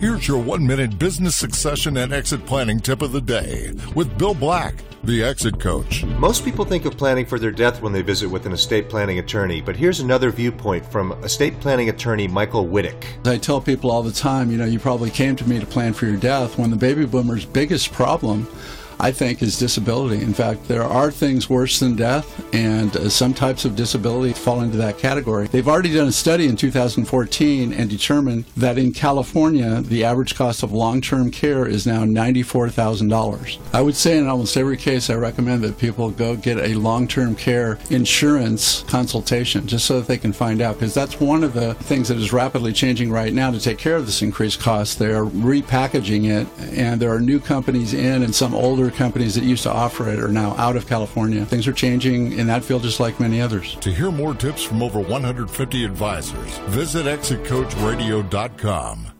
Here's your one minute business succession and exit planning tip of the day with Bill Black, the exit coach. Most people think of planning for their death when they visit with an estate planning attorney, but here's another viewpoint from estate planning attorney Michael Wittick. I tell people all the time, you know, you probably came to me to plan for your death when the baby boomers' biggest problem I think, is disability. In fact, there are things worse than death, and uh, some types of disability fall into that category. They've already done a study in 2014 and determined that in California, the average cost of long term care is now $94,000. I would say in almost every case, I recommend that people go get a long term care insurance consultation just so that they can find out, because that's one of the things that is rapidly changing right now to take care of this increased cost. They are repackaging it, and there are new companies in and some older companies that used to offer it are now out of California. Things are changing in that field just like many others. To hear more tips from over 150 advisors, visit exitcoachradio.com.